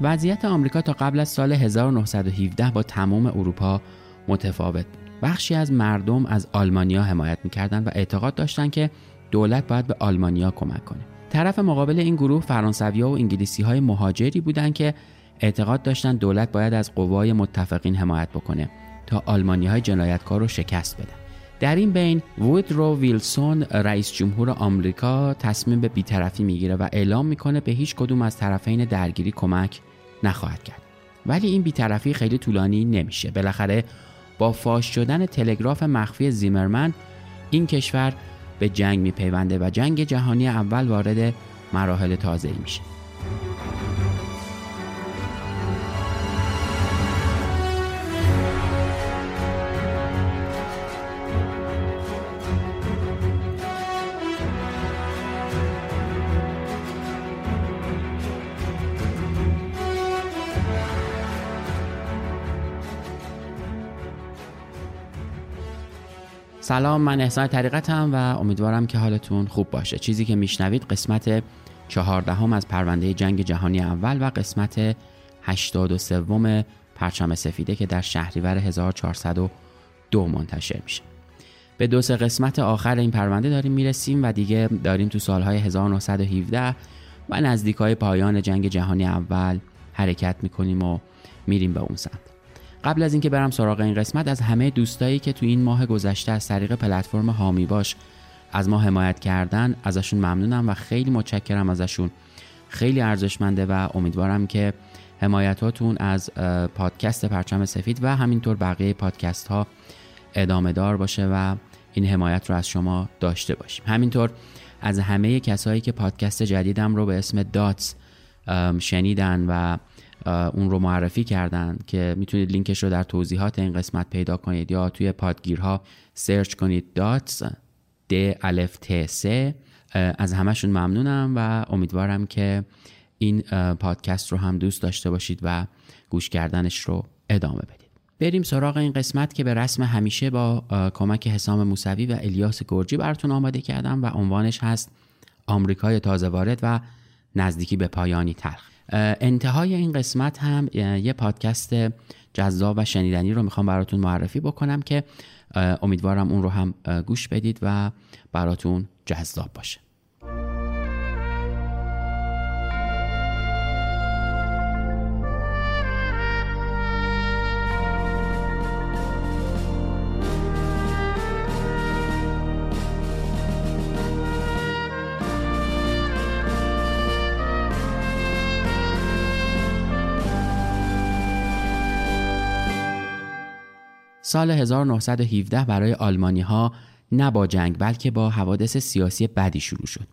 وضعیت آمریکا تا قبل از سال 1917 با تمام اروپا متفاوت. بخشی از مردم از آلمانیا حمایت می‌کردند و اعتقاد داشتند که دولت باید به آلمانیا کمک کنه. طرف مقابل این گروه فرانسوی و انگلیسی های مهاجری بودند که اعتقاد داشتند دولت باید از قوای متفقین حمایت بکنه تا آلمانی های جنایتکار رو شکست بده. در این بین وودرو ویلسون رئیس جمهور آمریکا تصمیم به بیطرفی می‌گیره و اعلام می‌کنه به هیچ کدوم از طرفین درگیری کمک نخواهد کرد. ولی این بیطرفی خیلی طولانی نمیشه. بالاخره با فاش شدن تلگراف مخفی زیمرمن این کشور به جنگ میپیونده و جنگ جهانی اول وارد مراحل تازه میشه. سلام من احسان طریقتم و امیدوارم که حالتون خوب باشه. چیزی که میشنوید قسمت چهاردهم از پرونده جنگ جهانی اول و قسمت 83 پرچم سفیده که در شهریور 1402 منتشر میشه. به دو سه قسمت آخر این پرونده داریم می‌رسیم و دیگه داریم تو سالهای 1917 و نزدیکای پایان جنگ جهانی اول حرکت می‌کنیم و میریم به اون سمت. قبل از اینکه برم سراغ این قسمت از همه دوستایی که تو این ماه گذشته از طریق پلتفرم هامی باش. از ما حمایت کردن ازشون ممنونم و خیلی متشکرم ازشون. خیلی ارزشمنده و امیدوارم که حمایتاتون از پادکست پرچم سفید و همینطور بقیه پادکست ها ادامه دار باشه و این حمایت رو از شما داشته باشیم. همینطور از همه کسایی که پادکست جدیدم رو به اسم داتس شنیدن و اون رو معرفی کردن که می‌تونید لینکش رو در توضیحات این قسمت پیدا کنید یا توی پادگیرها سرچ کنید. داتس د الف ت س از همشون ممنونم و امیدوارم که این پادکست رو هم دوست داشته باشید و گوش کردنش رو ادامه بدید. بریم سراغ این قسمت که به رسم همیشه با کمک حسام موسوی و الیاس گرجی براتون آماده کردم و عنوانش هست آمریکای تازه وارد و نزدیکی به پایانی تلخ. انتهای این قسمت هم یه پادکست جذاب و شنیدنی رو می‌خوام براتون معرفی بکنم که امیدوارم اون رو هم گوش بدید و براتون جذاب باشه. سال 1917 برای آلمانی ها نه با جنگ بلکه با حوادث سیاسی بدی شروع شد.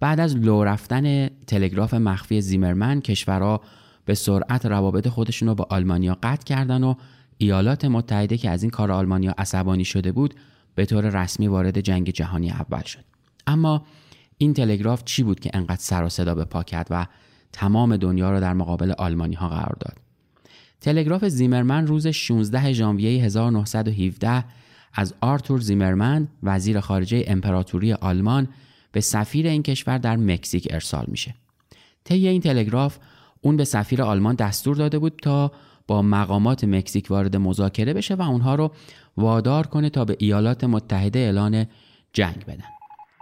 بعد از لو رفتن تلگراف مخفی زیمرمن کشورها به سرعت روابط خودشون رو با آلمانیا قطع کردن و ایالات متحده که از این کار آلمانیا عصبانی شده بود به طور رسمی وارد جنگ جهانی اول شد. اما این تلگراف چی بود که انقدر سر و صدا به پا کرد و تمام دنیا را در مقابل آلمانی ها قرار داد؟ تلگراف زیمرمن روز 16 ژانویه 1917 از آرتور زیمرمن وزیر خارجه امپراتوری آلمان به سفیر این کشور در مکزیک ارسال میشه. طی این تلگراف اون به سفیر آلمان دستور داده بود تا با مقامات مکزیک وارد مذاکره بشه و اونها رو وادار کنه تا به ایالات متحده اعلان جنگ بدن.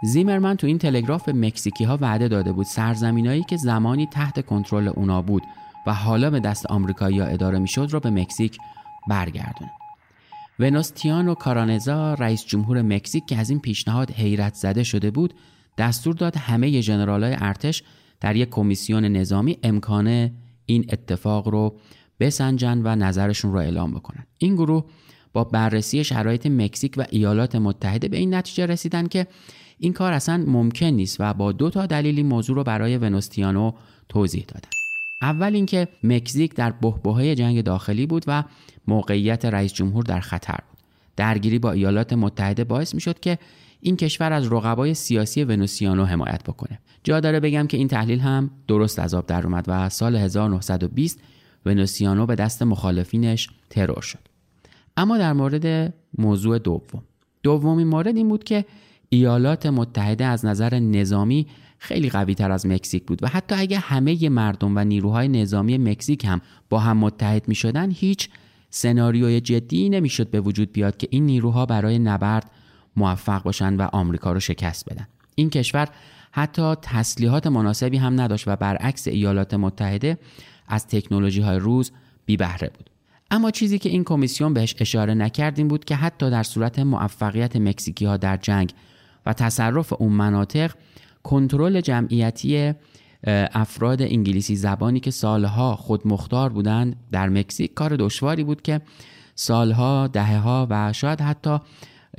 زیمرمن تو این تلگراف به مکزیکی ها وعده داده بود سرزمینایی که زمانی تحت کنترل اونا بود و حالا به دست آمریکایی اداره می‌شد را به مکزیک برگردونه. ونوستیانو کارانزا رئیس جمهور مکزیک که از این پیشنهاد حیرت زده شده بود دستور داد همه ژنرالای ارتش در یک کمیسیون نظامی امکانه این اتفاق رو بسنجن و نظرشون رو اعلام بکنن این گروه با بررسی شرایط مکزیک و ایالات متحده به این نتیجه رسیدن که این کار اصلا ممکن نیست و با دو تا دلیلی موضوع رو برای ونوستیانو توضیح دادن اول اینکه مکزیک در بحبوحه جنگ داخلی بود و موقعیت رئیس جمهور در خطر بود. درگیری با ایالات متحده باعث می‌شد که این کشور از رقبای سیاسی ونوسیانو حمایت بکنه. جا داره بگم که این تحلیل هم درست از آب در اومد و سال 1920 ونوسیانو به دست مخالفینش ترور شد. اما در مورد موضوع دوم. دومین مورد این بود که ایالات متحده از نظر نظامی خیلی قوی تر از مکزیک بود و حتی اگه همه مردم و نیروهای نظامی مکزیک هم با هم متحد می شدن هیچ سناریوی جدی نمی‌شد به وجود بیاد که این نیروها برای نبرد موفق باشند و آمریکا رو شکست بدن. این کشور حتی تسلیحات مناسبی هم نداشت و برعکس ایالات متحده از تکنولوژی های روز بی بهره بود. اما چیزی که این کمیسیون بهش اشاره نکرد این بود که حتی در صورت موفقیت مکزیکی ها در جنگ و تصرف اون مناطق کنترل جمعیتی افراد انگلیسی زبانی که سالها خودمختار بودند در مکزیک کار دشواری بود که سالها دهها و شاید حتی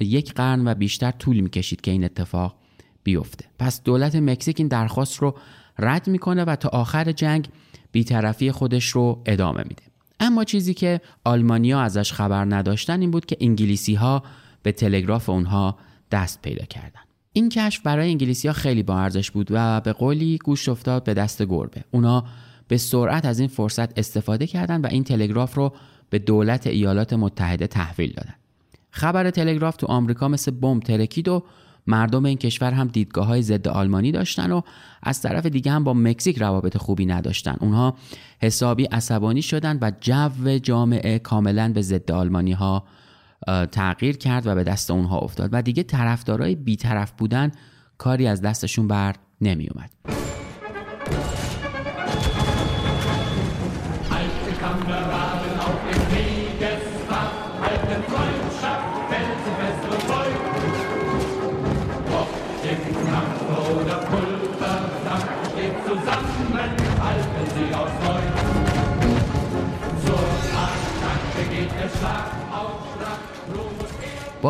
یک قرن و بیشتر طول می‌کشید که این اتفاق بیفته. پس دولت مکزیک این درخواست رو رد می‌کنه و تا آخر جنگ بیطرفی خودش رو ادامه میده. اما چیزی که آلمانیا ازش خبر نداشتن این بود که انگلیسی ها به تلگراف اونها دست پیدا کردن. این کشف برای انگلیسی ها خیلی با ارزش بود و به قولی گوش افتاد به دست گربه. اونا به سرعت از این فرصت استفاده کردند و این تلگراف رو به دولت ایالات متحده تحویل دادن خبر تلگراف تو آمریکا مثل بمب ترکید و مردم این کشور هم دیدگاه های ضد آلمانی داشتن و از طرف دیگه هم با مکزیک روابط خوبی نداشتن. اونها حسابی عصبانی شدن و جو جامعه کاملا به ضد آلمانی ها تغییر کرد و به دست اونها افتاد و دیگه طرفدارای بیطرف بودن کاری از دستشون بر نمی اومد.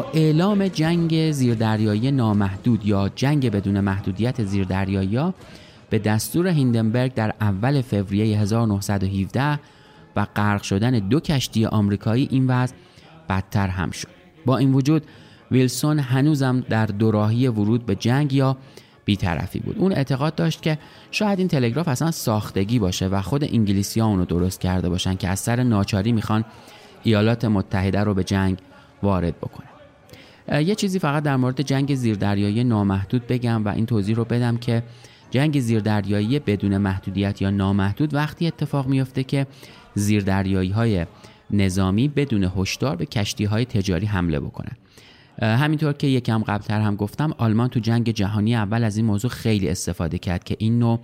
اعلام جنگ زیردریایی نامحدود یا جنگ بدون محدودیت زیردریایی به دستور هیندنبرگ در اول فوریه 1917 و غرق شدن دو کشتی آمریکایی این وضع بدتر هم شد. با این وجود ویلسون هنوزم در دوراهی ورود به جنگ یا بیطرفی بود. اون اعتقاد داشت که شاید این تلگراف اصلا ساختگی باشه و خود انگلیسی ها اونو درست کرده باشن که از سر ناچاری می‌خوان ایالات متحده رو به جنگ وارد بکنه یه چیزی فقط در مورد جنگ زیردریایی نامحدود بگم و این توضیح رو بدم که جنگ زیردریایی بدون محدودیت یا نامحدود وقتی اتفاق میفته که زیردریایی های نظامی بدون هشدار به کشتی های تجاری حمله بکنن. همینطور که یکم قبلتر هم گفتم آلمان تو جنگ جهانی اول از این موضوع خیلی استفاده کرد که این نوع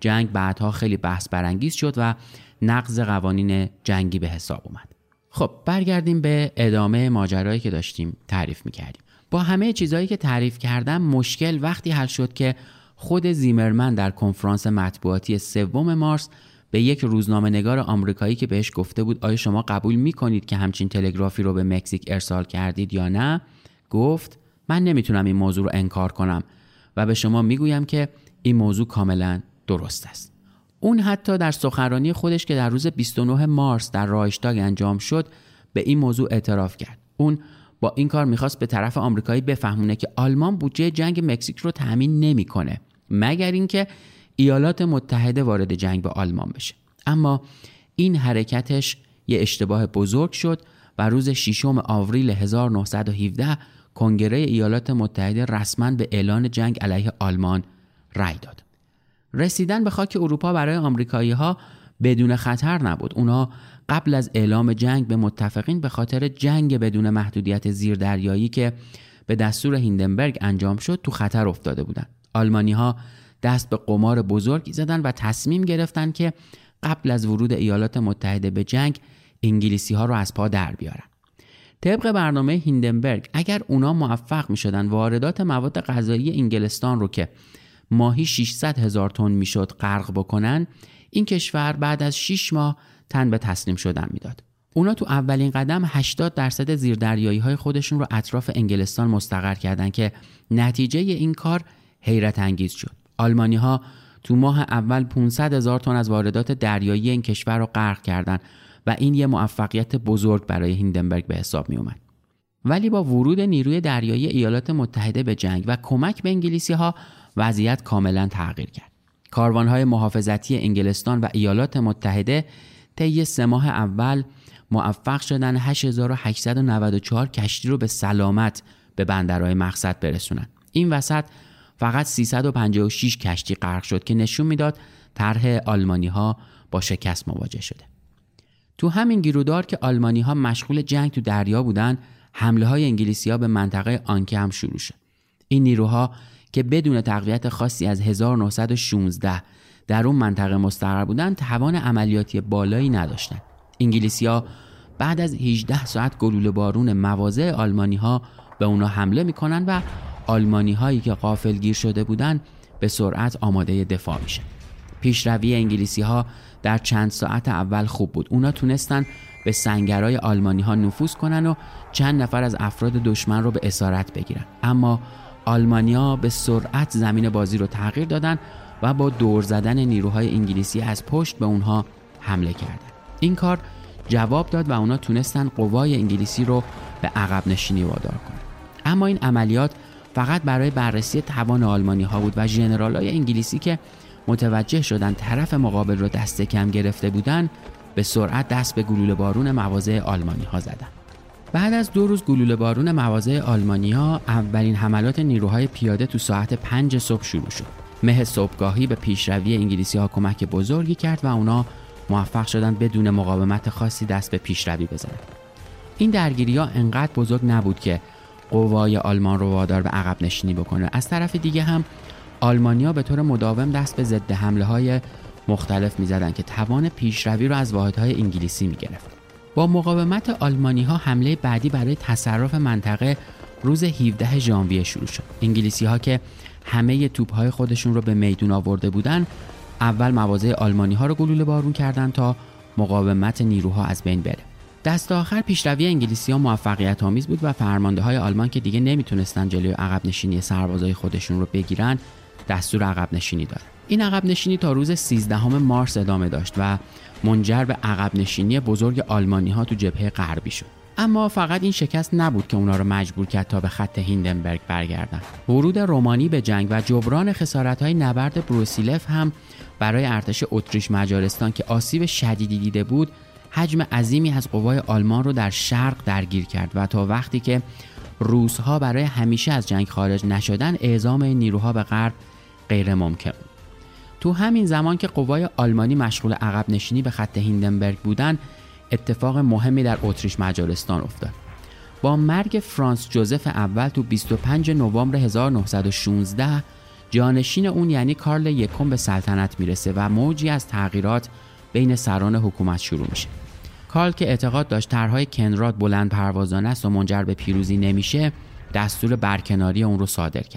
جنگ بعدها خیلی بحث برانگیز شد و نقض قوانین جنگی به حساب اومد. خب برگردیم به ادامه ماجرایی که داشتیم تعریف می‌کردیم. با همه چیزهایی که تعریف کردم مشکل وقتی حل شد که خود زیمرمن در کنفرانس مطبوعاتی سوم مارس به یک روزنامه نگار آمریکایی که بهش گفته بود آیا شما قبول می‌کنید که همچین تلگرافی رو به مکزیک ارسال کردید یا نه؟ گفت من نمی‌تونم این موضوع رو انکار کنم و به شما می‌گویم که این موضوع کاملا درست است. اون حتی در سخنرانی خودش که در روز 29 مارس در رایشتاگ انجام شد به این موضوع اعتراف کرد اون با این کار می‌خواست به طرف آمریکایی بفهمونه که آلمان بودجه جنگ مکزیک رو تأمین نمی‌کنه مگر اینکه ایالات متحده وارد جنگ با آلمان بشه اما این حرکتش یه اشتباه بزرگ شد و روز 6 آوریل 1917 کنگره ایالات متحده رسما به اعلان جنگ علیه آلمان رأی داد. رسیدن به خاک اروپا برای آمریکایی ها بدون خطر نبود. اونا قبل از اعلام جنگ به متفقین به خاطر جنگ بدون محدودیت زیردریایی که به دستور هیندنبرگ انجام شد تو خطر افتاده بودند. آلمانی ها دست به قمار بزرگی زدن و تصمیم گرفتن که قبل از ورود ایالات متحده به جنگ انگلیسی ها رو از پا در بیارن. طبق برنامه هیندنبرگ اگر اونا موفق می شدن واردات مواد غذایی انگلستان رو که ماهی 600 هزار تن می‌شد غرق بکنن این کشور بعد از 6 ماه تن به تسلیم شدن می‌داد اونا تو اولین قدم 80 درصد زیردریایی های خودشون رو اطراف انگلستان مستقر کردن که نتیجه این کار حیرت انگیز شد آلمانی ها تو ماه اول 500 هزار تن از واردات دریایی این کشور رو غرق کردند و این یه موفقیت بزرگ برای هیندنبرگ به حساب می اومد. ولی با ورود نیروی دریایی ایالات متحده به جنگ و کمک به انگلیسی ها وضعیت کاملا تغییر کرد. های محافظتی انگلستان و ایالات متحده طی سه ماه اول موفق شدن 8894 کشتی رو به سلامت به بندرهای مقصد برسونن. این وسط فقط 356 کشتی غرق شد که نشون می‌داد طرح آلمانی ها با شکست مواجه شده. تو همین گیرودار که آلمانی ها مشغول جنگ تو دریا بودن حمله های انگلیسی ها به منطقه آنکه هم شروع شد. این نیروها که بدون تقویت خاصی از 1916 در اون منطقه مستقر بودن توان عملیاتی بالایی نداشتند. انگلیسی ها بعد از 18 ساعت گلوله بارون مواضع آلمانی ها به اونا حمله می‌کنن و آلمانی هایی که قافل گیر شده بودند به سرعت آماده دفاع میشه. پیشروی انگلیسی ها در چند ساعت اول خوب بود. اونا تونستن به سنگرای آلمانی ها نفوذ کنن و چند نفر از افراد دشمن رو به اسارت بگیرن. اما آلمانیا به سرعت زمین بازی رو تغییر دادن و با دور زدن نیروهای انگلیسی از پشت به اونها حمله کردند. این کار جواب داد و اونا تونستن قوای انگلیسی رو به عقب نشینی وادار کنند. اما این عملیات فقط برای بررسی توان آلمانی ها بود و ژنرال های انگلیسی که متوجه شدن طرف مقابل رو دست کم گرفته بودن به سرعت دست به گلوله بارون مواضع آلمانی ها زدن بعد از دو روز گلوله بارون مواضع آلمانی ها اولین حملات نیروهای پیاده تو ساعت پنج صبح شروع شد. مه صبحگاهی به پیشروی انگلیسی ها کمک بزرگی کرد و اونا موفق شدن بدون مقاومت خاصی دست به پیشروی بزنند این درگیری ها انقدر بزرگ نبود که قوای آلمان رو وادار به عقب نشینی بکنه. از طرف دیگه هم آلمانیا به طور مداوم دست به ضد حمله های مختلف می‌زدند که توان پیشروی رو از واحدهای انگلیسی می‌گرفت. با مقاومت آلمانی ها حمله بعدی برای تصرف منطقه روز 17 ژانویه شروع شد. انگلیسی ها که همه توپ های خودشون رو به میدون آورده بودند اول مواضع آلمانی ها رو گلوله بارون کردند تا مقاومت نیروها از بین بره. دست آخر پیشروی انگلیسی ها موفقیت آمیز بود و فرمانده های آلمان که دیگه نمی‌تونستن جلوی عقب نشینی سربازای خودشون رو بگیرن دستور عقب نشینی داد. این عقب نشینی تا روز 13 مارس ادامه داشت و منجر به عقب نشینی بزرگ آلمانی ها تو جبهه غربی شد. اما فقط این شکست نبود که اونا رو مجبور کرد تا به خط هیندنبرگ برگردن. ورود رومانی به جنگ و جبران خسارت های نبرد بروسیلف هم برای ارتش اتریش مجارستان که آسیب شدیدی دیده بود حجم عظیمی از قوای آلمان رو در شرق درگیر کرد و تا وقتی که روسها برای همیشه از جنگ خارج نشدن اعزام نیروها به غرب غیر ممکن تو همین زمان که قوای آلمانی مشغول عقب نشینی به خط هیندنبرگ بودن اتفاق مهمی در اتریش مجارستان افتاد. با مرگ فرانس جوزف اول تو 25 نوامبر 1916 جانشین اون یعنی کارل یکم به سلطنت می‌رسه و موجی از تغییرات بین سران حکومت شروع میشه. کارل که اعتقاد داشت طرحهای کنراد بلند پروازانه است و منجر به پیروزی نمیشه دستور برکناری اون رو صادر کرد.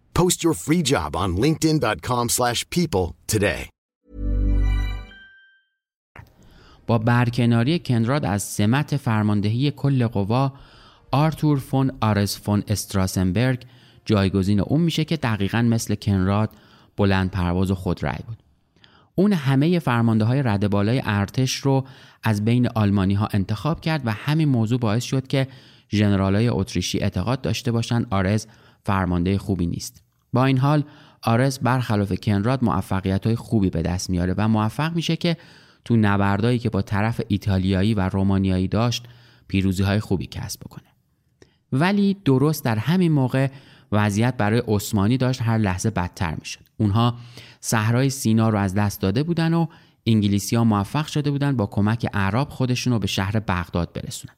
Post your free job on linkedin.com/people today. با برکناری کنراد از سمت فرماندهی کل قوا آرتور فون آرس فون استراسنبرگ جایگزین اون میشه که دقیقا مثل کنراد بلند پرواز و خود رای بود. اون همه فرمانده های رده بالای ارتش رو از بین آلمانی ها انتخاب کرد و همین موضوع باعث شد که ژنرال های اتریشی اعتقاد داشته باشند آرز فرمانده خوبی نیست. با این حال آرز برخلاف کنراد موفقیت های خوبی به دست میاره و موفق میشه که تو نبردایی که با طرف ایتالیایی و رومانیایی داشت پیروزی های خوبی کسب بکنه. ولی درست در همین موقع وضعیت برای عثمانی داشت هر لحظه بدتر می‌شد. اونها صحرای سینا رو از دست داده بودن و انگلیسی ها موفق شده بودن با کمک اعراب خودشون رو به شهر بغداد برسونن.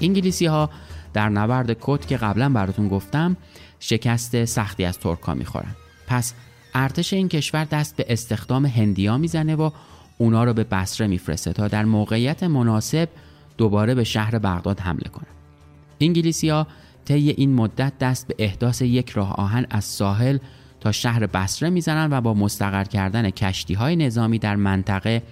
انگلیسی ها در نبرد کت که قبلا براتون گفتم شکست سختی از ترکا می‌خورن. پس ارتش این کشور دست به استخدام هندیا می‌زنه و اونا رو به بصره میفرسته تا در موقعیت مناسب دوباره به شهر بغداد حمله کنن. انگلیسی ها طی این مدت دست به احداث یک راه آهن از ساحل تا شهر بصره می‌زنن و با مستقر کردن کشتی های نظامی در منطقه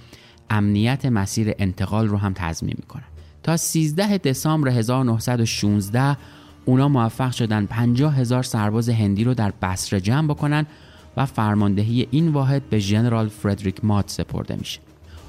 امنیت مسیر انتقال رو هم تضمین می‌کنن. تا 13 دسامبر 1916 اونا موفق شدن 50 هزار سرباز هندی رو در بصره جمع بکنن و فرماندهی این واحد به ژنرال فردریک مات سپرده میشه.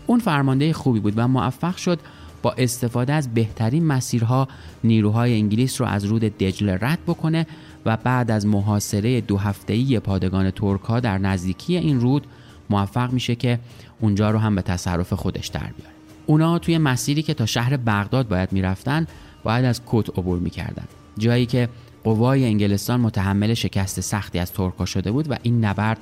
اون فرمانده خوبی بود و موفق شد با استفاده از بهترین مسیرها نیروهای انگلیس رو از رود دجله رد بکنه و بعد از محاصره دو هفته‌ای پادگان ترک در نزدیکی این رود موفق میشه که اونجا رو هم به تصرف خودش در بیاره. اونا توی مسیری که تا شهر بغداد باید می‌رفتن باید از کت عبور می‌کردن. جایی که قوای انگلستان متحمل شکست سختی از ترکا شده بود و این نبرد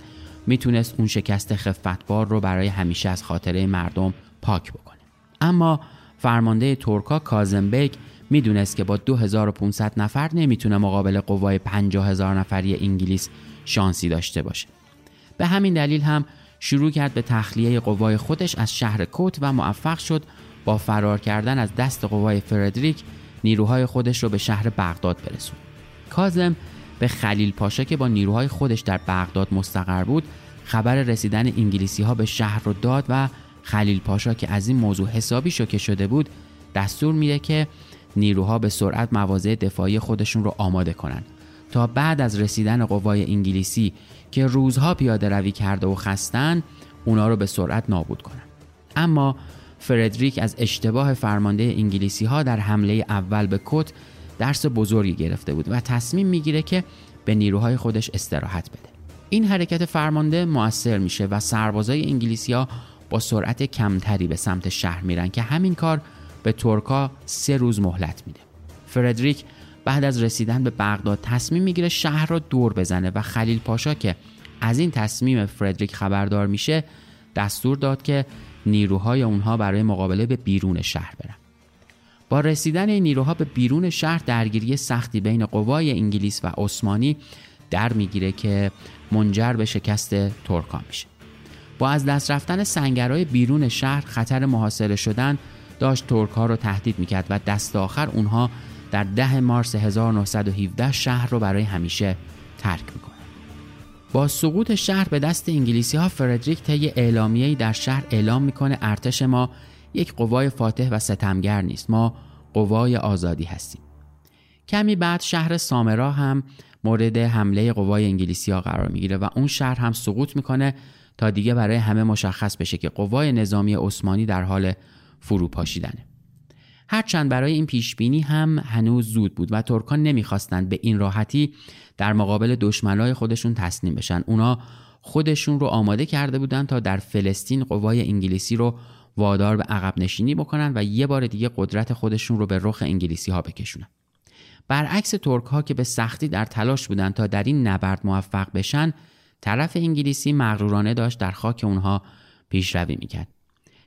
می‌تونست اون شکست خفتبار رو برای همیشه از خاطره مردم پاک بکنه. اما فرمانده ترکا کازنبگ می‌دونست که با 2500 نفر نمی‌تونه مقابل قوای 50 هزار نفری انگلیس شانسی داشته باشه. به همین دلیل هم شروع کرد به تخلیه قوای خودش از شهر کوت و موفق شد با فرار کردن از دست قوای فردریک نیروهای خودش رو به شهر بغداد برسون. کازم به خلیل پاشا که با نیروهای خودش در بغداد مستقر بود خبر رسیدن انگلیسی ها به شهر رو داد و خلیل پاشا که از این موضوع حسابی شوکه شده بود دستور میده که نیروها به سرعت مواضع دفاعی خودشون رو آماده کنند تا بعد از رسیدن قوای انگلیسی که روزها پیاده روی کرده و خستن اونا رو به سرعت نابود کنن. اما فردریک از اشتباه فرمانده انگلیسی ها در حمله اول به کت درس بزرگی گرفته بود و تصمیم می‌گیره که به نیروهای خودش استراحت بده. این حرکت فرمانده موثر میشه و سربازای انگلیسی ها با سرعت کمتری به سمت شهر میرن که همین کار به ترکا سه روز مهلت میده. فردریک بعد از رسیدن به بغداد تصمیم می‌گیره شهر را دور بزنه و خلیل پاشا که از این تصمیم فردریک خبردار میشه دستور داد که نیروهای اونها برای مقابله به بیرون شهر برن. با رسیدن این نیروها به بیرون شهر درگیری سختی بین قوای انگلیس و عثمانی در می‌گیره که منجر به شکست ترکان میشه. با از دست رفتن سنگرهای بیرون شهر خطر محاصره شدن داشت ترک ها رو تهدید می‌کرد و دست آخر اونها در ده مارس 1917 شهر رو برای همیشه ترک می‌کنه. با سقوط شهر به دست انگلیسی ها فردریک طی اعلامیه‌ای در شهر اعلام می‌کنه ارتش ما یک قوای فاتح و ستمگر نیست. ما قوای آزادی هستیم. کمی بعد شهر سامرا هم مورد حمله قوای انگلیسی ها قرار می‌گیره و اون شهر هم سقوط می‌کنه تا دیگه برای همه مشخص بشه که قوای نظامی عثمانی در حال فروپاشیدنه. هرچند برای این پیش بینی هم هنوز زود بود و ترکان نمی‌خواستند به این راحتی در مقابل دشمنای خودشون تسلیم بشن. اونا خودشون رو آماده کرده بودن تا در فلسطین قوای انگلیسی رو وادار به عقب نشینی بکنن و یه بار دیگه قدرت خودشون رو به رخ انگلیسی ها بکشونن. برعکس ترک ها که به سختی در تلاش بودند تا در این نبرد موفق بشن طرف انگلیسی مغرورانه داشت در خاک اونها پیشروی می‌کرد.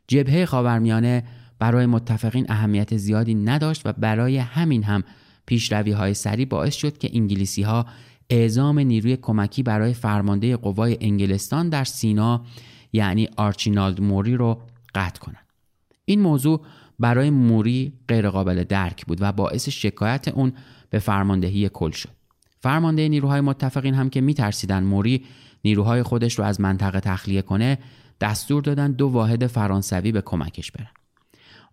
جبهه خاورمیانه برای متفقین اهمیت زیادی نداشت و برای همین هم پیشروی های سری باعث شد که انگلیسی ها اعزام نیروی کمکی برای فرمانده قوای انگلستان در سینا یعنی آرچینالد موری رو قطع کنند. این موضوع برای موری غیرقابل درک بود و باعث شکایت اون به فرماندهی کل شد. فرمانده نیروهای متفقین هم که میترسیدن موری نیروهای خودش رو از منطقه تخلیه کنه دستور دادن دو واحد فرانسوی به کمکش برن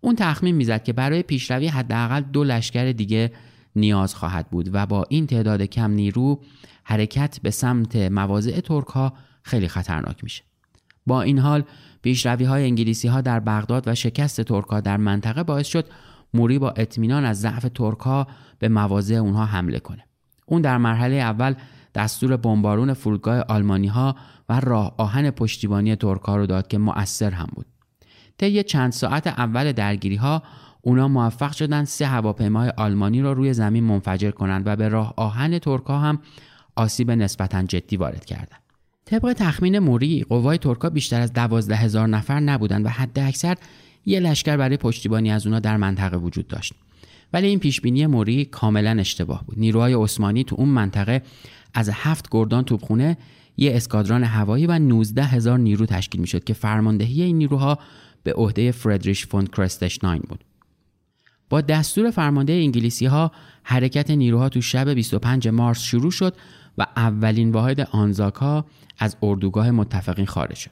اون تخمین می‌زد که برای پیشروی حداقل دو لشکر دیگه نیاز خواهد بود و با این تعداد کم نیرو حرکت به سمت مواضع ترک ها خیلی خطرناک میشه. با این حال پیشروی های انگلیسی ها در بغداد و شکست ترک ها در منطقه باعث شد موری با اطمینان از ضعف ترک ها به مواضع اونها حمله کنه. اون در مرحله اول دستور بمبارون فرودگاه آلمانی ها و راه آهن پشتیبانی ترک ها رو داد که مؤثر هم بود. طی چند ساعت اول درگیری ها اونا موفق شدن سه هواپیمای آلمانی را رو روی زمین منفجر کنند و به راه آهن ترکا هم آسیب نسبتا جدی وارد کردند. طبق تخمین موری قوای ترکا بیشتر از دوازده هزار نفر نبودند و حد اکثر یه لشکر برای پشتیبانی از اونا در منطقه وجود داشت ولی این پیشبینی موری کاملا اشتباه بود نیروهای عثمانی تو اون منطقه از هفت گردان توپخونه یه اسکادران هوایی و 19 هزار نیرو تشکیل می‌شد که فرماندهی این نیروها به عهده فردریش فون کرستشناین بود با دستور فرمانده انگلیسی ها حرکت نیروها تو شب 25 مارس شروع شد و اولین واحد آنزاکا از اردوگاه متفقین خارج شد.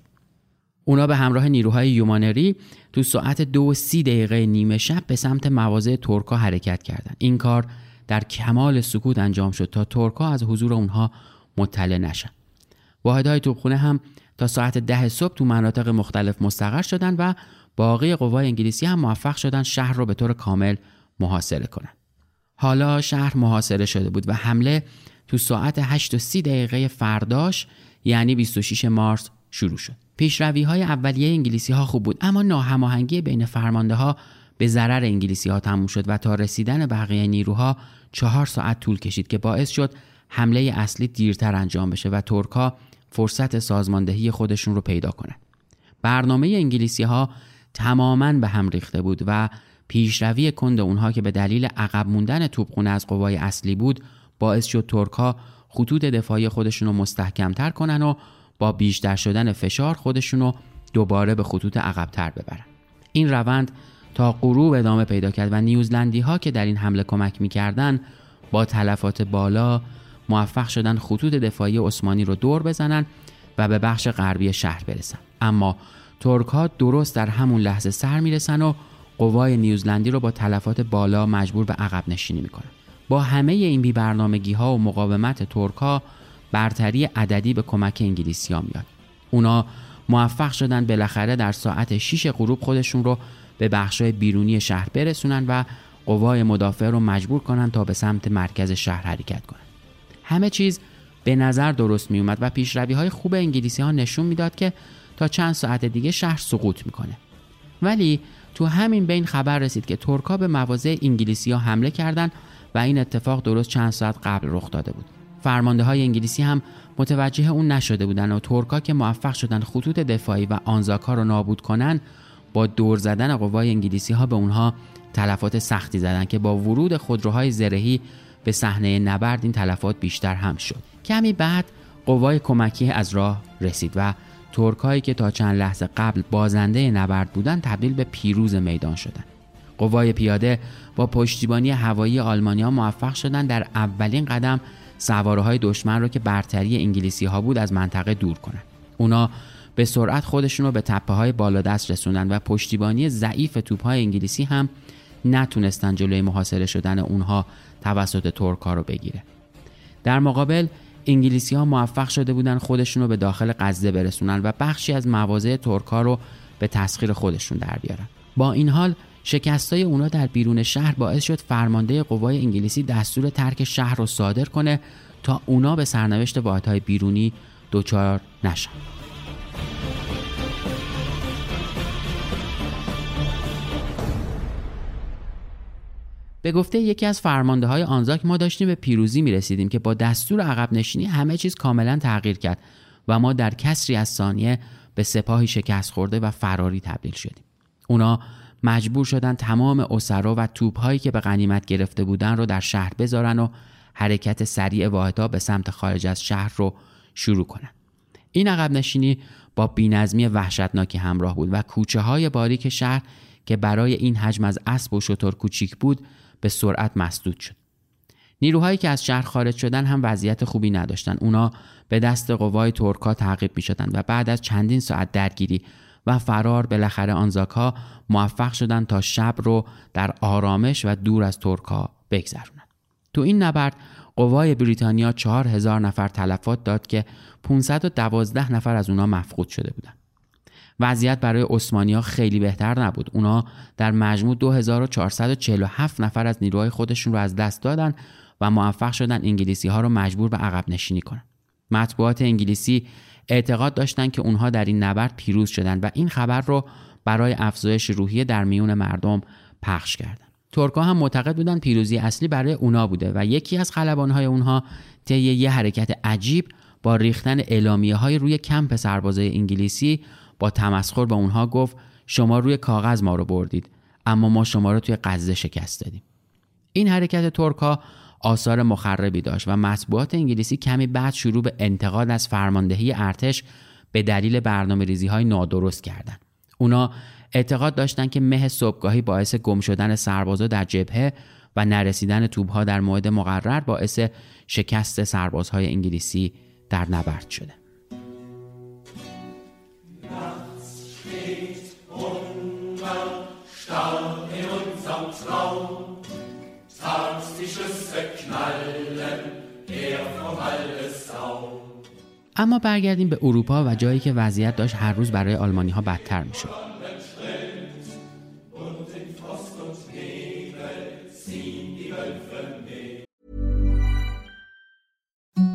اونا به همراه نیروهای یومانری تو ساعت دو و سی دقیقه نیمه شب به سمت مواضع ترکا حرکت کردند. این کار در کمال سکوت انجام شد تا ترکا از حضور اونها مطلع نشن. واحدهای توپخونه هم تا ساعت ده صبح تو مناطق مختلف مستقر شدند و باقی قوای انگلیسی هم موفق شدن شهر رو به طور کامل محاصره کنند. حالا شهر محاصره شده بود و حمله تو ساعت 8 و 30 دقیقه فرداش یعنی 26 مارس شروع شد. پیشروی های اولیه انگلیسی ها خوب بود اما ناهماهنگی بین فرمانده ها به ضرر انگلیسی ها تموم شد و تا رسیدن بقیه نیروها چهار ساعت طول کشید که باعث شد حمله اصلی دیرتر انجام بشه و ترکا فرصت سازماندهی خودشون رو پیدا کنند. برنامه انگلیسی ها تماما به هم ریخته بود و پیشروی کند اونها که به دلیل عقب موندن توپخونه از قوای اصلی بود باعث شد ترکها خطوط دفاعی خودشون رو مستحکمتر کنن و با بیشتر شدن فشار خودشون رو دوباره به خطوط عقبتر ببرن این روند تا غروب ادامه پیدا کرد و نیوزلندی ها که در این حمله کمک می‌کردن با تلفات بالا موفق شدن خطوط دفاعی عثمانی رو دور بزنن و به بخش غربی شهر برسن. اما ترک ها درست در همون لحظه سر می‌رسن و قوای نیوزلندی رو با تلفات بالا مجبور به عقب نشینی می‌کنن. با همه این بی برنامگی ها و مقاومت ترک ها برتری عددی به کمک انگلیسی ها میاد. اونا موفق شدن بالاخره در ساعت 6 غروب خودشون رو به بخشای بیرونی شهر برسونن و قوای مدافع رو مجبور کنن تا به سمت مرکز شهر حرکت کنن. همه چیز به نظر درست می اومد و پیشروی های خوب انگلیسی ها نشون می‌داد که تا چند ساعت دیگه شهر سقوط می‌کنه. ولی تو همین بین خبر رسید که ترکا به مواضع انگلیسی ها حمله کردند و این اتفاق درست چند ساعت قبل رخ داده بود. فرمانده های انگلیسی هم متوجه اون نشده بودن و ترکا که موفق شدن خطوط دفاعی و آنزاکا رو نابود کنن با دور زدن قوای انگلیسی ها به اونها تلفات سختی زدن که با ورود خودروهای زرهی به صحنه نبرد این تلفات بیشتر هم شد کمی بعد قوای کمکی از راه رسید و ترکایی که تا چند لحظه قبل بازنده نبرد بودند تبدیل به پیروز میدان شدند. قوای پیاده با پشتیبانی هوایی آلمانیا موفق شدند در اولین قدم سواره های دشمن رو که برتری انگلیسی ها بود از منطقه دور کنند. اونا به سرعت خودشون رو به تپه های بالادست رسوندن و پشتیبانی ضعیف توپ های انگلیسی هم نتونستن جلوی محاصره شدن اونها توسط ترک ها رو بگیره. در مقابل انگلیسی ها موفق شده بودن خودشون رو به داخل غزه برسونن و بخشی از مواضع ترکا رو به تسخیر خودشون در بیارن با این حال شکستای اونا در بیرون شهر باعث شد فرمانده قوای انگلیسی دستور ترک شهر رو صادر کنه تا اونا به سرنوشت واحدهای بیرونی دچار نشن به گفته یکی از فرمانده های آنزاک ما داشتیم به پیروزی می رسیدیم که با دستور عقب نشینی همه چیز کاملا تغییر کرد و ما در کسری از ثانیه به سپاهی شکست خورده و فراری تبدیل شدیم. اونا مجبور شدن تمام اسرا و توپ هایی که به غنیمت گرفته بودن رو در شهر بذارن و حرکت سریع واحدها به سمت خارج از شهر رو شروع کنن. این عقب نشینی با بینظمی وحشتناکی همراه بود و کوچه های باریک شهر که برای این حجم از اسب و شتر کوچیک بود به سرعت مسدود شد. نیروهایی که از شهر خارج شدن هم وضعیت خوبی نداشتن. اونا به دست قوای ترکا تعقیب می شدن و بعد از چندین ساعت درگیری و فرار بالاخره آنزاکا موفق شدن تا شب رو در آرامش و دور از ترکا بگذرونن تو این نبرد قوای بریتانیا چهار هزار نفر تلفات داد که 512 نفر از اونا مفقود شده بودن وضعیت برای ها خیلی بهتر نبود اونا در مجموع 2447 نفر از نیروهای خودشون رو از دست دادن و موفق شدن انگلیسی ها رو مجبور به عقب نشینی کنن مطبوعات انگلیسی اعتقاد داشتند که اونها در این نبرد پیروز شدند و این خبر رو برای افزایش روحیه در میون مردم پخش کردند. ترکا هم معتقد بودند پیروزی اصلی برای اونا بوده و یکی از خلبانهای اونها طی یه حرکت عجیب با ریختن اعلامیه های روی کمپ سربازای انگلیسی با تمسخر به اونها گفت شما روی کاغذ ما رو بردید اما ما شما رو توی قزه شکست دادیم این حرکت ترکا آثار مخربی داشت و مطبوعات انگلیسی کمی بعد شروع به انتقاد از فرماندهی ارتش به دلیل برنامه ریزی های نادرست کردند. اونا اعتقاد داشتند که مه صبحگاهی باعث گم شدن سربازا در جبهه و نرسیدن توبها در موعد مقرر باعث شکست سربازهای انگلیسی در نبرد شده. اما برگردیم به اروپا و جایی که وضعیت داشت هر روز برای آلمانی ها بدتر می شد.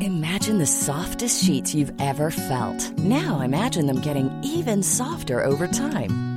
Imagine the softest sheets you've ever felt. Now imagine them getting even softer over time.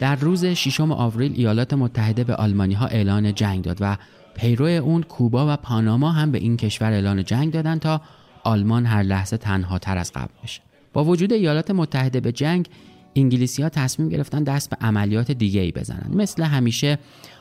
در روز 6 آوریل ایالات متحده به آلمانی ها اعلان جنگ داد و پیرو اون کوبا و پاناما هم به این کشور اعلان جنگ دادن تا آلمان هر لحظه تنها تر از قبل بشه با وجود ایالات متحده به جنگ انگلیسی ها تصمیم گرفتن دست به عملیات دیگه ای بزنن. مثل همیشه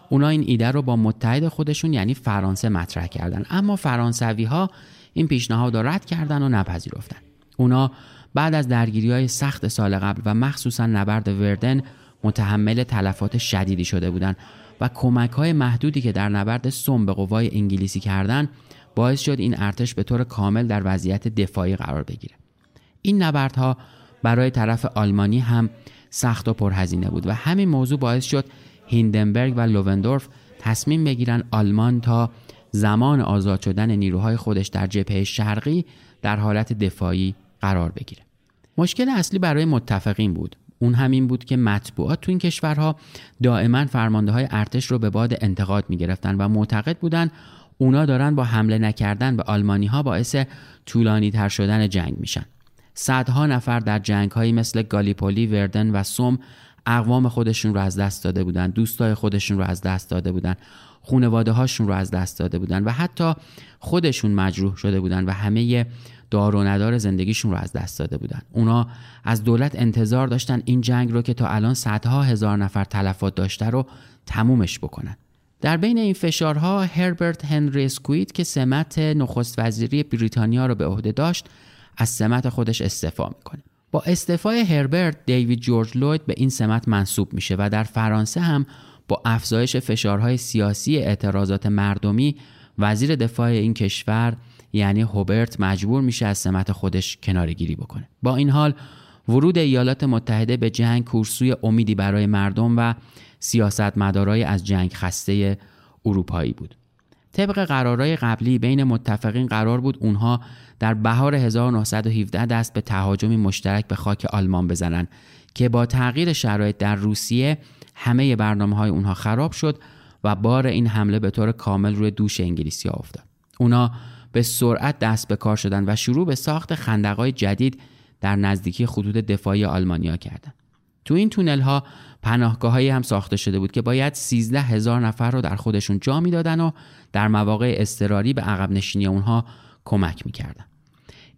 اونا این ایده رو با متحد خودشون یعنی فرانسه مطرح کردن. اما فرانسوی ها این پیشنهاد رو رد کردن و نپذیرفتن. اونا بعد از درگیری های سخت سال قبل و مخصوصا نبرد وردن متحمل تلفات شدیدی شده بودند و کمک های محدودی که در نبرد سوم به قوای انگلیسی کردند باعث شد این ارتش به طور کامل در وضعیت دفاعی قرار بگیره. این نبردها برای طرف آلمانی هم سخت و پرهزینه بود و همین موضوع باعث شد هیندنبرگ و لووندورف تصمیم بگیرن آلمان تا زمان آزاد شدن نیروهای خودش در جبهه شرقی در حالت دفاعی قرار بگیره. مشکل اصلی برای متفقین بود. اون همین بود که مطبوعات تو این کشورها دائما فرمانده های ارتش رو به باد انتقاد می گرفتن و معتقد بودن اونا دارن با حمله نکردن به آلمانی ها باعث طولانی تر شدن جنگ میشن. صدها نفر در جنگ هایی مثل گالیپولی، وردن و سوم اقوام خودشون رو از دست داده بودن دوستای خودشون رو از دست داده بودن. خونواده هاشون رو از دست داده بودن و حتی خودشون مجروح شده بودن و همه دار و ندار زندگیشون رو از دست داده بودن. اونا از دولت انتظار داشتن این جنگ رو که تا الان صدها هزار نفر تلفات داشته رو تمومش بکنن. در بین این فشارها هربرت هنری اسکویت که سمت نخست وزیری بریتانیا رو به عهده داشت از سمت خودش استعفا می‌کنه. با استعفای هربرت دیوید جورج لوید به این سمت منصوب میشه و در فرانسه هم با افزایش فشارهای سیاسی اعتراضات مردمی وزیر دفاع این کشور یعنی هوبرت مجبور میشه از سمت خودش کنارگیری بکنه. با این حال ورود ایالات متحده به جنگ کورسوی امیدی برای مردم و سیاستمدارای از جنگ خسته اروپایی بود. طبق قرارهای قبلی بین متفقین قرار بود اونها در بهار 1917 دست به تهاجمی مشترک به خاک آلمان بزنن که با تغییر شرایط در روسیه همه برنامه های اونها خراب شد و بار این حمله به طور کامل روی دوش انگلیسی ها افتاد. اونا به سرعت دست به کار شدن و شروع به ساخت خندقای جدید در نزدیکی خطوط دفاعی آلمانیا کردند. تو این تونل ها هم ساخته شده بود که باید 13 هزار نفر رو در خودشون جا می‌دادن و در مواقع اضطراری به عقب نشینی اونها کمک می‌کردن.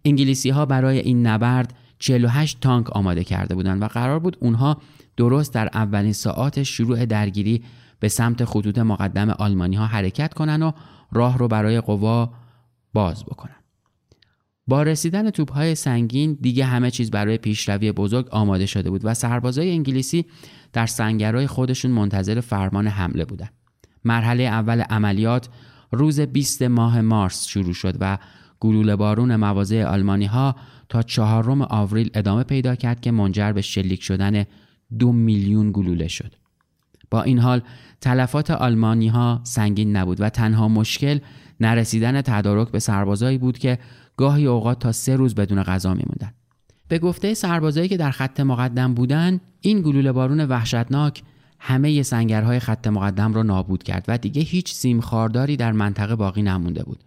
انگلیسی ها برای این نبرد 48 تانک آماده کرده بودند و قرار بود اونها درست در اولین ساعات شروع درگیری به سمت خطوط مقدم آلمانی ها حرکت کنن و راه رو برای قوا باز بکنن. با رسیدن توپهای سنگین دیگه همه چیز برای پیشروی بزرگ آماده شده بود و سربازای انگلیسی در سنگرهای خودشون منتظر فرمان حمله بودند. مرحله اول عملیات روز 20 ماه مارس شروع شد و گلوله بارون مواضع آلمانی ها تا چهارم آوریل ادامه پیدا کرد که منجر به شلیک شدن دو میلیون گلوله شد. با این حال تلفات آلمانی ها سنگین نبود و تنها مشکل نرسیدن تدارک به سربازایی بود که گاهی اوقات تا سه روز بدون غذا میموندن. به گفته سربازایی که در خط مقدم بودند، این گلوله بارون وحشتناک همه سنگرهای خط مقدم را نابود کرد و دیگه هیچ سیم خارداری در منطقه باقی نمونده بود.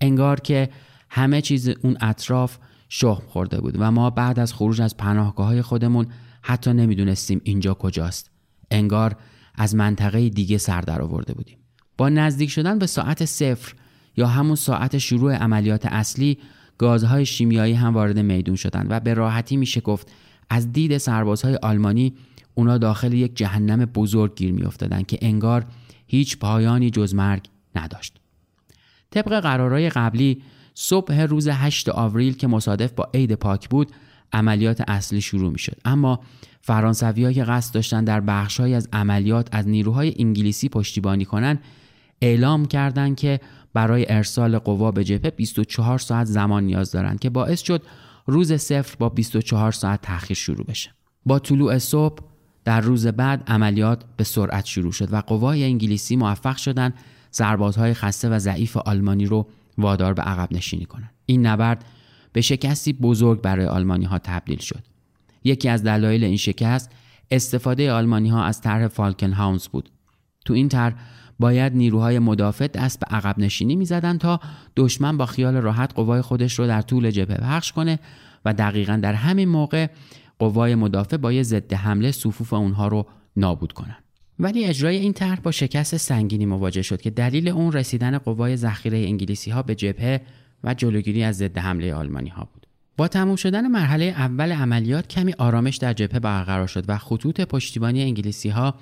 انگار که همه چیز اون اطراف شخم خورده بود و ما بعد از خروج از پناهگاه های خودمون حتی نمی‌دونستیم اینجا کجاست. انگار از منطقه دیگه سر در آورده بودیم. با نزدیک شدن به ساعت صفر یا همون ساعت شروع عملیات اصلی گازهای شیمیایی هم وارد میدون شدند و به راحتی میشه گفت از دید سربازهای آلمانی اونا داخل یک جهنم بزرگ گیر میافتادند که انگار هیچ پایانی جز مرگ نداشت. طبق قرارهای قبلی صبح روز 8 آوریل که مصادف با عید پاک بود عملیات اصلی شروع می شد اما فرانسوی که قصد داشتن در بخشهایی از عملیات از نیروهای انگلیسی پشتیبانی کنند اعلام کردند که برای ارسال قوا به جبهه 24 ساعت زمان نیاز دارند که باعث شد روز صفر با 24 ساعت تأخیر شروع بشه. با طلوع صبح در روز بعد عملیات به سرعت شروع شد و قوای انگلیسی موفق شدند سربازهای خسته و ضعیف آلمانی رو وادار به عقب نشینی کنند این نبرد به شکستی بزرگ برای آلمانی ها تبدیل شد. یکی از دلایل این شکست استفاده آلمانی ها از طرح فالکن هاونز بود. تو این طرح باید نیروهای مدافع دست به عقب نشینی می‌زدند تا دشمن با خیال راحت قوای خودش رو در طول جبهه پخش کنه و دقیقا در همین موقع قوای مدافع با یه ضد حمله صفوف اونها رو نابود کنن. ولی اجرای این طرح با شکست سنگینی مواجه شد که دلیل اون رسیدن قوای ذخیره انگلیسی ها به جبهه و جلوگیری از ضد حمله آلمانی ها بود. با تموم شدن مرحله اول عملیات کمی آرامش در جبهه برقرار شد و خطوط پشتیبانی انگلیسی ها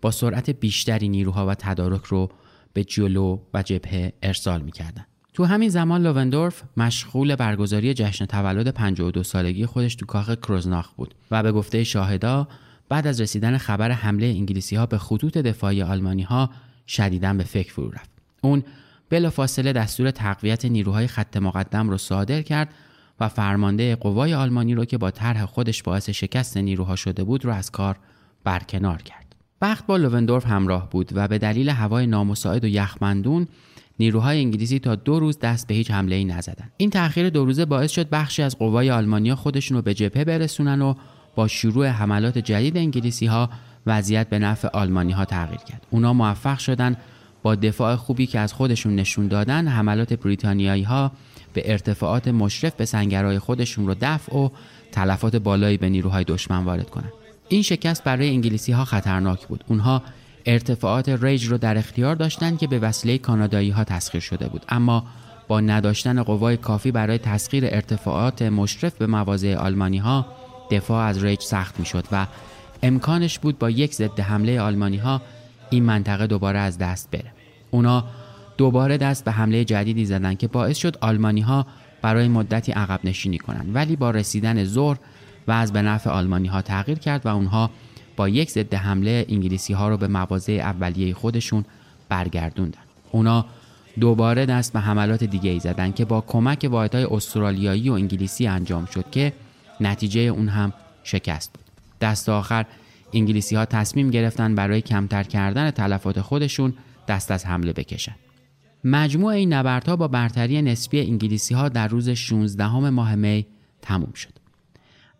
با سرعت بیشتری نیروها و تدارک رو به جلو و جبهه ارسال می‌کردند. تو همین زمان لووندورف مشغول برگزاری جشن تولد 52 سالگی خودش تو کاخ کروزناخ بود و به گفته شاهدا بعد از رسیدن خبر حمله انگلیسی ها به خطوط دفاعی آلمانی ها شدیداً به فکر فرو رفت. اون بلافاصله دستور تقویت نیروهای خط مقدم رو صادر کرد و فرمانده قوای آلمانی رو که با طرح خودش باعث شکست نیروها شده بود رو از کار برکنار کرد. بخت با لووندورف همراه بود و به دلیل هوای نامساعد و یخمندون نیروهای انگلیسی تا دو روز دست به هیچ حمله ای نزدن. این تأخیر دو روزه باعث شد بخشی از قوای آلمانیا خودشون رو به جبهه برسونن و با شروع حملات جدید انگلیسی ها وضعیت به نفع آلمانی ها تغییر کرد. اونا موفق شدن با دفاع خوبی که از خودشون نشون دادن حملات بریتانیایی ها به ارتفاعات مشرف به سنگرهای خودشون رو دفع و تلفات بالایی به نیروهای دشمن وارد کنند. این شکست برای انگلیسی ها خطرناک بود. اونها ارتفاعات ریج رو در اختیار داشتند که به وسیله کانادایی ها تسخیر شده بود اما با نداشتن قوای کافی برای تسخیر ارتفاعات مشرف به مواضع آلمانی ها دفاع از ریج سخت می شد و امکانش بود با یک ضد حمله آلمانی ها این منطقه دوباره از دست بره. اونا دوباره دست به حمله جدیدی زدن که باعث شد آلمانی ها برای مدتی عقب نشینی کنند. ولی با رسیدن ظهر و از به نفع آلمانی ها تغییر کرد و اونها با یک ضد حمله انگلیسی ها رو به مواضع اولیه خودشون برگردوندن. اونا دوباره دست به حملات دیگه ای زدن که با کمک واحدهای استرالیایی و انگلیسی انجام شد که نتیجه اون هم شکست بود. دست آخر انگلیسی ها تصمیم گرفتن برای کمتر کردن تلفات خودشون دست از حمله بکشن. مجموع این نبردها با برتری نسبی انگلیسی ها در روز 16 ماه می تموم شد.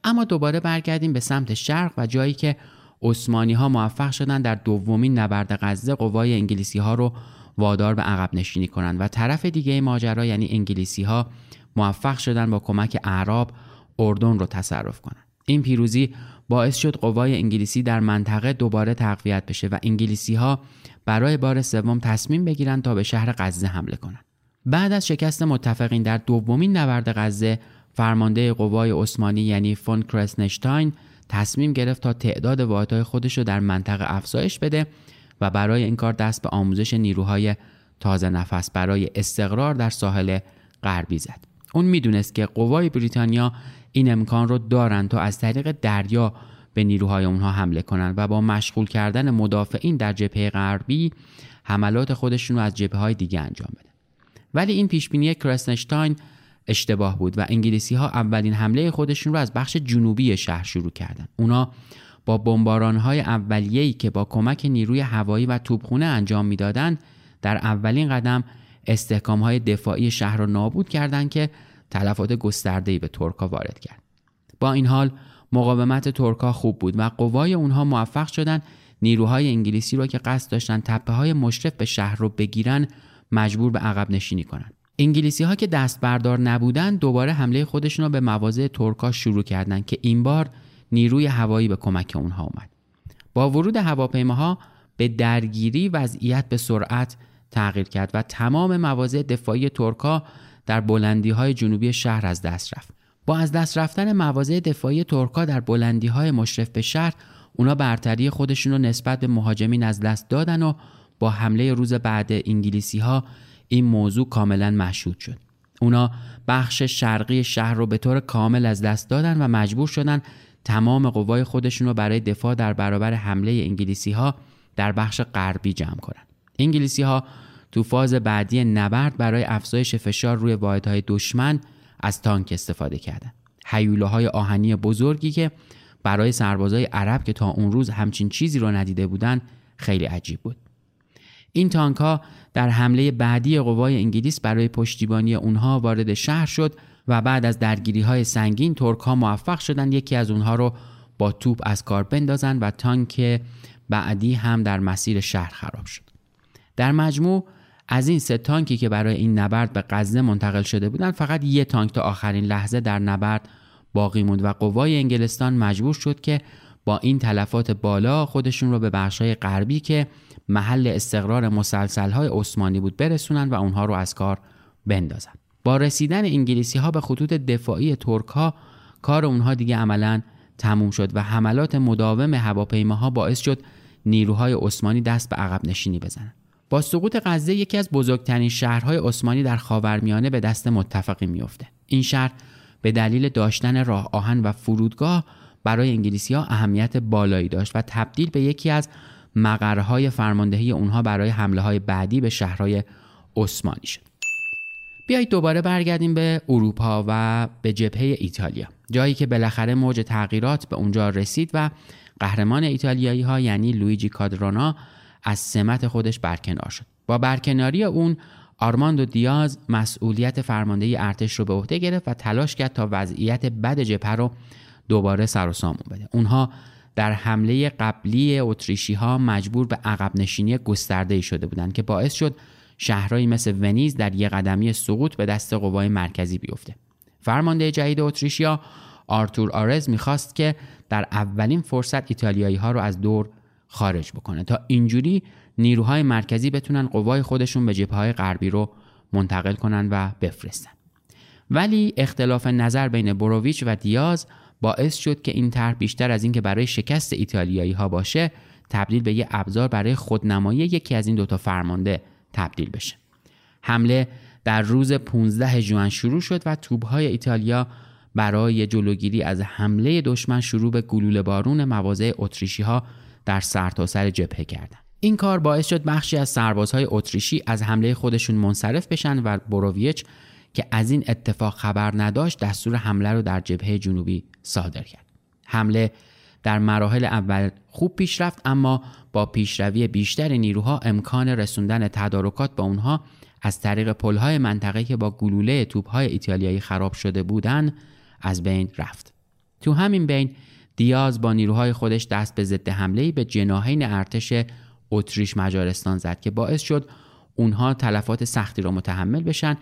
اما دوباره برگردیم به سمت شرق و جایی که عثمانی ها موفق شدن در دومین نبرد غزه قوای انگلیسی ها رو وادار به عقب نشینی کنند و طرف دیگه ماجرا یعنی انگلیسی ها موفق شدن با کمک اعراب اردن رو تصرف کنند این پیروزی باعث شد قوای انگلیسی در منطقه دوباره تقویت بشه و انگلیسی ها برای بار سوم تصمیم بگیرند تا به شهر غزه حمله کنند. بعد از شکست متفقین در دومین نبرد غزه فرمانده قوای عثمانی یعنی فون کرسنشتاین تصمیم گرفت تا تعداد واحدهای خودش رو در منطقه افزایش بده و برای این کار دست به آموزش نیروهای تازه نفس برای استقرار در ساحل غربی زد. اون می‌دونست که قوای بریتانیا این امکان رو دارند تا از طریق دریا به نیروهای اونها حمله کنند و با مشغول کردن مدافعین در جبهه غربی حملات خودشون رو از جبهه های دیگه انجام بده. ولی این پیشبینی کرسنشتاین اشتباه بود و انگلیسی ها اولین حمله خودشون رو از بخش جنوبی شهر شروع کردند. اونا با بمباران های اولیه‌ای که با کمک نیروی هوایی و توپخونه انجام می‌دادند در اولین قدم استحکام های دفاعی شهر را نابود کردند که تلفات گسترده‌ای به ترکا وارد کرد. با این حال مقاومت ترکا خوب بود و قوای اونها موفق شدند نیروهای انگلیسی را که قصد داشتن تپه های مشرف به شهر رو بگیرن مجبور به عقب نشینی کنند. انگلیسی ها که دست بردار نبودن دوباره حمله خودشون را به مواضع ترکا شروع کردند که این بار نیروی هوایی به کمک اونها اومد. با ورود هواپیماها به درگیری وضعیت به سرعت تغییر کرد و تمام مواضع دفاعی ترکا در بلندی های جنوبی شهر از دست رفت. با از دست رفتن مواضع دفاعی ترکا در بلندی های مشرف به شهر اونا برتری خودشون رو نسبت به مهاجمین از دست دادن و با حمله روز بعد انگلیسی ها این موضوع کاملا مشهود شد. اونا بخش شرقی شهر رو به طور کامل از دست دادن و مجبور شدن تمام قوای خودشون رو برای دفاع در برابر حمله انگلیسی ها در بخش غربی جمع کنند. انگلیسی ها تو فاز بعدی نبرد برای افزایش فشار روی واحدهای دشمن از تانک استفاده کردند. های آهنی بزرگی که برای سربازای عرب که تا اون روز همچین چیزی رو ندیده بودند خیلی عجیب بود. این تانک ها در حمله بعدی قوای انگلیس برای پشتیبانی اونها وارد شهر شد و بعد از درگیری های سنگین ترک ها موفق شدند یکی از اونها رو با توپ از کار بندازن و تانک بعدی هم در مسیر شهر خراب شد. در مجموع از این سه تانکی که برای این نبرد به غزه منتقل شده بودند فقط یه تانک تا آخرین لحظه در نبرد باقی موند و قوای انگلستان مجبور شد که با این تلفات بالا خودشون رو به بخشای غربی که محل استقرار مسلسلهای عثمانی بود برسونن و اونها رو از کار بندازن. با رسیدن انگلیسی ها به خطوط دفاعی ترک ها کار اونها دیگه عملا تموم شد و حملات مداوم هواپیماها باعث شد نیروهای عثمانی دست به عقب نشینی بزنند با سقوط غزه یکی از بزرگترین شهرهای عثمانی در خاورمیانه به دست متفقی میافته. این شهر به دلیل داشتن راه آهن و فرودگاه برای انگلیسی ها اهمیت بالایی داشت و تبدیل به یکی از مقرهای فرماندهی اونها برای حمله های بعدی به شهرهای عثمانی شد. بیایید دوباره برگردیم به اروپا و به جبهه ایتالیا. جایی که بالاخره موج تغییرات به اونجا رسید و قهرمان ایتالیایی ها یعنی لویجی کادرونا از سمت خودش برکنار شد. با برکناری اون آرماندو دیاز مسئولیت فرماندهی ارتش رو به عهده گرفت و تلاش کرد تا وضعیت بد جبهه رو دوباره سر و سامون بده. اونها در حمله قبلی اتریشی ها مجبور به عقب نشینی گسترده شده بودند که باعث شد شهرهایی مثل ونیز در یک قدمی سقوط به دست قوای مرکزی بیفته. فرمانده جدید اتریشیا آرتور آرز می‌خواست که در اولین فرصت ایتالیایی ها رو از دور خارج بکنه. تا اینجوری نیروهای مرکزی بتونن قوای خودشون به جبهه غربی رو منتقل کنن و بفرستن. ولی اختلاف نظر بین بروویچ و دیاز باعث شد که این طرح بیشتر از اینکه برای شکست ایتالیایی ها باشه تبدیل به یه ابزار برای خودنمایی یکی از این دوتا فرمانده تبدیل بشه. حمله در روز 15 ژوئن شروع شد و توبهای ایتالیا برای جلوگیری از حمله دشمن شروع به گلوله بارون مواضع اتریشی ها در سرتاسر سر جبهه کردند. این کار باعث شد بخشی از سربازهای اتریشی از حمله خودشون منصرف بشن و بروویچ که از این اتفاق خبر نداشت دستور حمله رو در جبهه جنوبی صادر کرد. حمله در مراحل اول خوب پیش رفت اما با پیشروی بیشتر نیروها امکان رسوندن تدارکات به اونها از طریق پلهای منطقه که با گلوله توپهای ایتالیایی خراب شده بودند از بین رفت. تو همین بین دیاز با نیروهای خودش دست به ضد حمله به جناحین ارتش اتریش مجارستان زد که باعث شد اونها تلفات سختی را متحمل بشن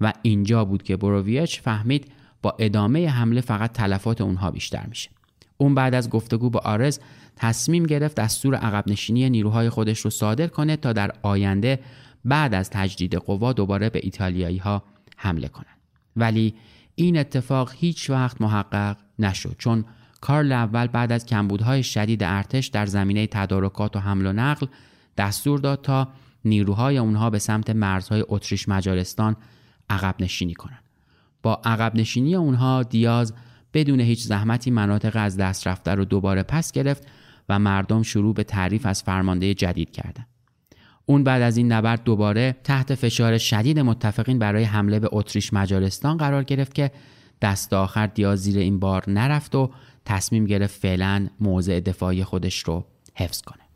و اینجا بود که بروویچ فهمید با ادامه حمله فقط تلفات اونها بیشتر میشه اون بعد از گفتگو با آرز تصمیم گرفت دستور عقب نشینی نیروهای خودش رو صادر کنه تا در آینده بعد از تجدید قوا دوباره به ایتالیایی ها حمله کنند. ولی این اتفاق هیچ وقت محقق نشد چون کارل اول بعد از کمبودهای شدید ارتش در زمینه تدارکات و حمل و نقل دستور داد تا نیروهای اونها به سمت مرزهای اتریش مجارستان عقب نشینی کنند. با عقب نشینی اونها دیاز بدون هیچ زحمتی مناطق از دست رفته رو دوباره پس گرفت و مردم شروع به تعریف از فرمانده جدید کردند. اون بعد از این نبرد دوباره تحت فشار شدید متفقین برای حمله به اتریش مجارستان قرار گرفت که دست آخر دیاز زیر این بار نرفت و تصمیم گرفت فعلا موضع دفاعی خودش رو حفظ کنه.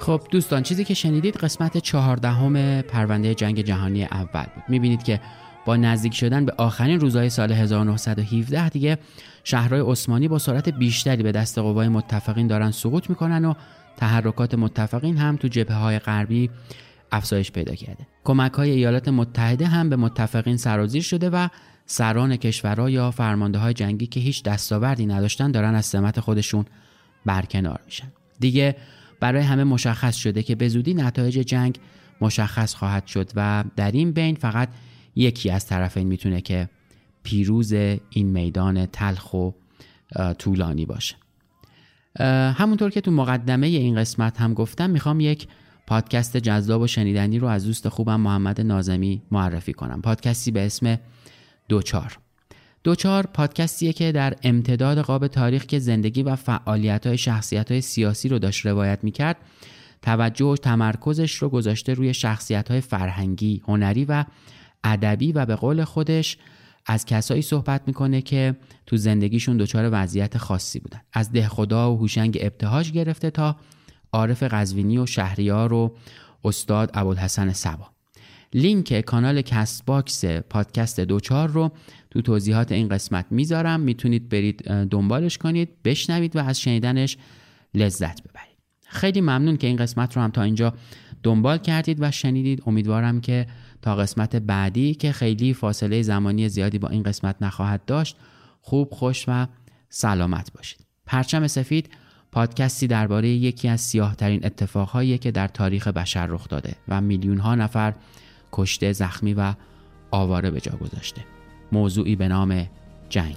خب دوستان چیزی که شنیدید قسمت چهاردهم پرونده جنگ جهانی اول بود. می‌بینید که با نزدیک شدن به آخرین روزهای سال 1917 دیگه شهرهای عثمانی با سرعت بیشتری به دست قوای متفقین دارن سقوط می‌کنن و تحرکات متفقین هم تو جبهه های غربی افزایش پیدا کرده. کمک های ایالات متحده هم به متفقین سرازیر شده و سران کشورها یا فرمانده های جنگی که هیچ دستاوردی نداشتن دارن از سمت خودشون برکنار میشن. دیگه برای همه مشخص شده که به زودی نتایج جنگ مشخص خواهد شد و در این بین فقط یکی از طرفین می‌تونه که پیروز این میدان تلخ و طولانی باشه. همونطور که تو مقدمه این قسمت هم گفتم می‌خوام یک پادکست جذاب و شنیدنی رو از دوست خوبم محمد نازمی معرفی کنم. پادکستی به اسم دوچار. دوچار پادکستیه که در امتداد قاب تاریخ که زندگی و فعالیت های شخصیت های سیاسی رو داشت روایت می‌کرد توجه و تمرکزش رو گذاشته روی شخصیت های فرهنگی، هنری و ادبی و به قول خودش از کسایی صحبت می‌کنه که تو زندگیشون دچار وضعیت خاصی بودن. از دهخدا و هوشنگ ابتهاج گرفته تا عارف قزوینی و شهریار و استاد ابوالحسن سبا. لینک کانال کست باکس پادکست دوچار رو تو توضیحات این قسمت می‌ذارم. می‌تونید برید دنبالش کنید بشنوید و از شنیدنش لذت ببرید. خیلی ممنون که این قسمت رو هم تا اینجا دنبال کردید و شنیدید. امیدوارم که تا قسمت بعدی که خیلی فاصله زمانی زیادی با این قسمت نخواهد داشت خوب خوش و سلامت باشید. پرچم سفید پادکستی درباره یکی از سیاه ترین اتفاقهایی که در تاریخ بشر رخ داده و میلیون ها نفر کشته زخمی و آواره به جا گذاشته. موضوعی به نام جنگ.